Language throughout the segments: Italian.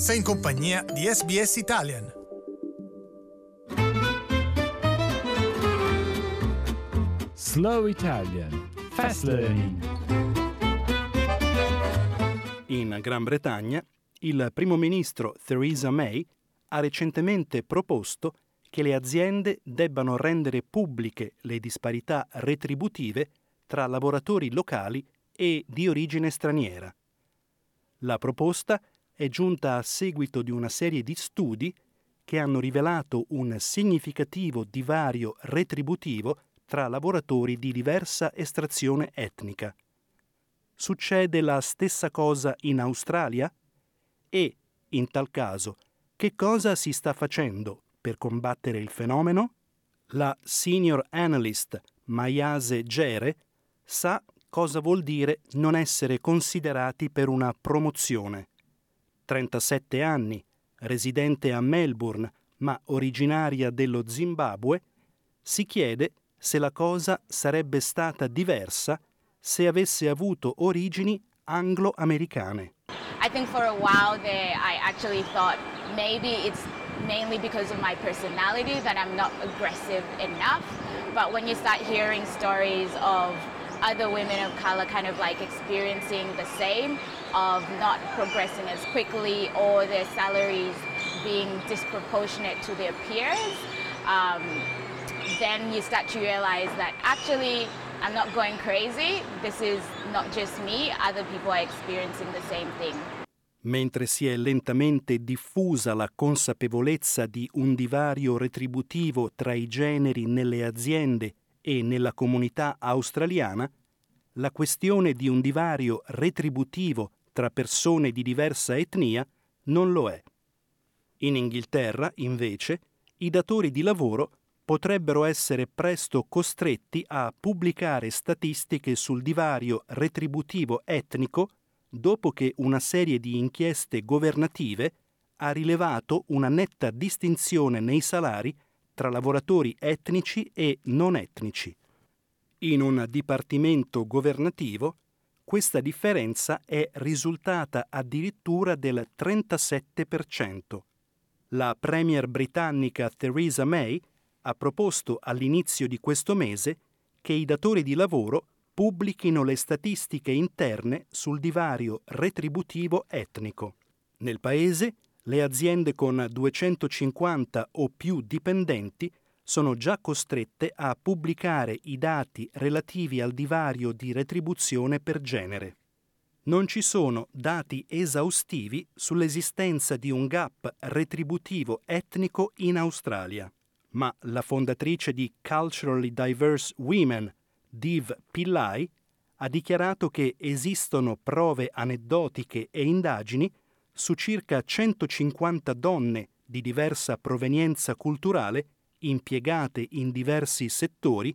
Sei in compagnia di SBS Italian. Slow Italian Fast Learning. In Gran Bretagna, il primo ministro Theresa May ha recentemente proposto che le aziende debbano rendere pubbliche le disparità retributive tra lavoratori locali e di origine straniera. La proposta è giunta a seguito di una serie di studi che hanno rivelato un significativo divario retributivo tra lavoratori di diversa estrazione etnica. Succede la stessa cosa in Australia? E, in tal caso, che cosa si sta facendo per combattere il fenomeno? La senior analyst Mayase Gere sa cosa vuol dire non essere considerati per una promozione. 37 anni, residente a Melbourne ma originaria dello Zimbabwe, si chiede se la cosa sarebbe stata diversa se avesse avuto origini anglo-americane. I think for a while there I actually thought maybe it's mainly because of my personality that I'm not aggressive enough. But when you start hearing stories of other women of color kind of like experiencing the same of not progressing as quickly or their salaries being disproportionate to their peers, um, then you start to realize that actually I'm not going crazy. This is not just me, other people are experiencing the same thing. Mentre si è lentamente diffusa la consapevolezza di un divario retributivo tra i generi nelle aziende e nella comunità australiana, la questione di un divario retributivo tra persone di diversa etnia non lo è. In Inghilterra, invece, i datori di lavoro potrebbero essere presto costretti a pubblicare statistiche sul divario retributivo etnico dopo che una serie di inchieste governative ha rilevato una netta distinzione nei salari tra lavoratori etnici e non etnici. In un dipartimento governativo questa differenza è risultata addirittura del 37%. La premier britannica Theresa May ha proposto all'inizio di questo mese che i datori di lavoro pubblichino le statistiche interne sul divario retributivo etnico. Nel Paese le aziende con 250 o più dipendenti sono già costrette a pubblicare i dati relativi al divario di retribuzione per genere. Non ci sono dati esaustivi sull'esistenza di un gap retributivo etnico in Australia ma la fondatrice di Culturally Diverse Women, Div Pillai, ha dichiarato che esistono prove aneddotiche e indagini su circa 150 donne di diversa provenienza culturale impiegate in diversi settori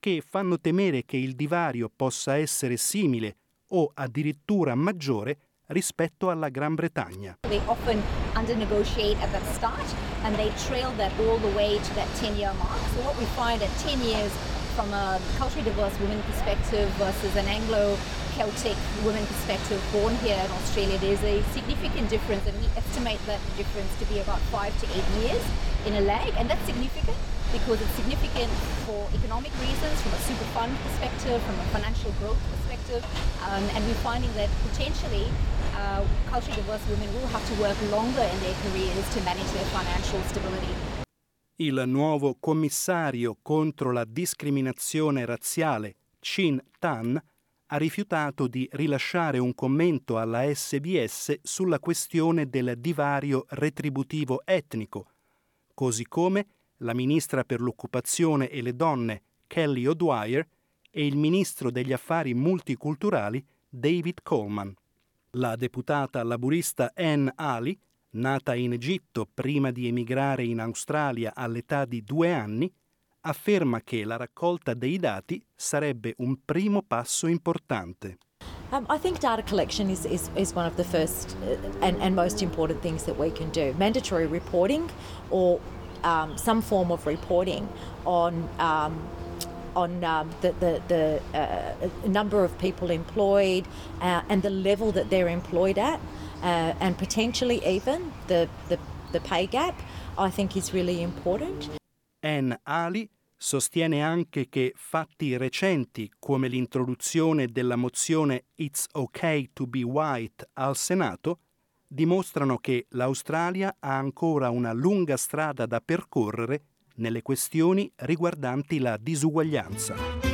che fanno temere che il divario possa essere simile o addirittura maggiore rispetto alla Gran Bretagna. They often under-negotiate at the start and they trail that all the way to that 10-year mark. So what we find at 10 years from a culturally diverse women perspective versus an Anglo-Celtic women perspective born here in Australia, there's a significant difference and we estimate that difference to be about five to eight years in a lag and that's significant because it's significant for economic reasons, from a super fund perspective, from a financial growth perspective, um, and we're finding that potentially uh, culturally diverse women will have to work longer in their careers to manage their financial stability. Il nuovo commissario contro la discriminazione razziale, Chin Tan, ha rifiutato di rilasciare un commento alla SBS sulla questione del divario retributivo etnico, così come la ministra per l'occupazione e le donne Kelly O'Dwyer e il ministro degli affari multiculturali David Coleman. La deputata laburista Anne Ali, nata in Egitto prima di emigrare in Australia all'età di due anni, afferma che la raccolta dei dati sarebbe un primo passo importante. Um, I think data collection is, is, is one of the first uh, and, and most important things that we can do. Mandatory reporting or um, some form of reporting on um, on um, the, the, the uh, number of people employed uh, and the level that they're employed at. uh, and potentially even the, the, the pay gap, I think is really important. Anne Ali sostiene anche che fatti recenti come l'introduzione della mozione It's OK to be white al Senato dimostrano che l'Australia ha ancora una lunga strada da percorrere nelle questioni riguardanti la disuguaglianza.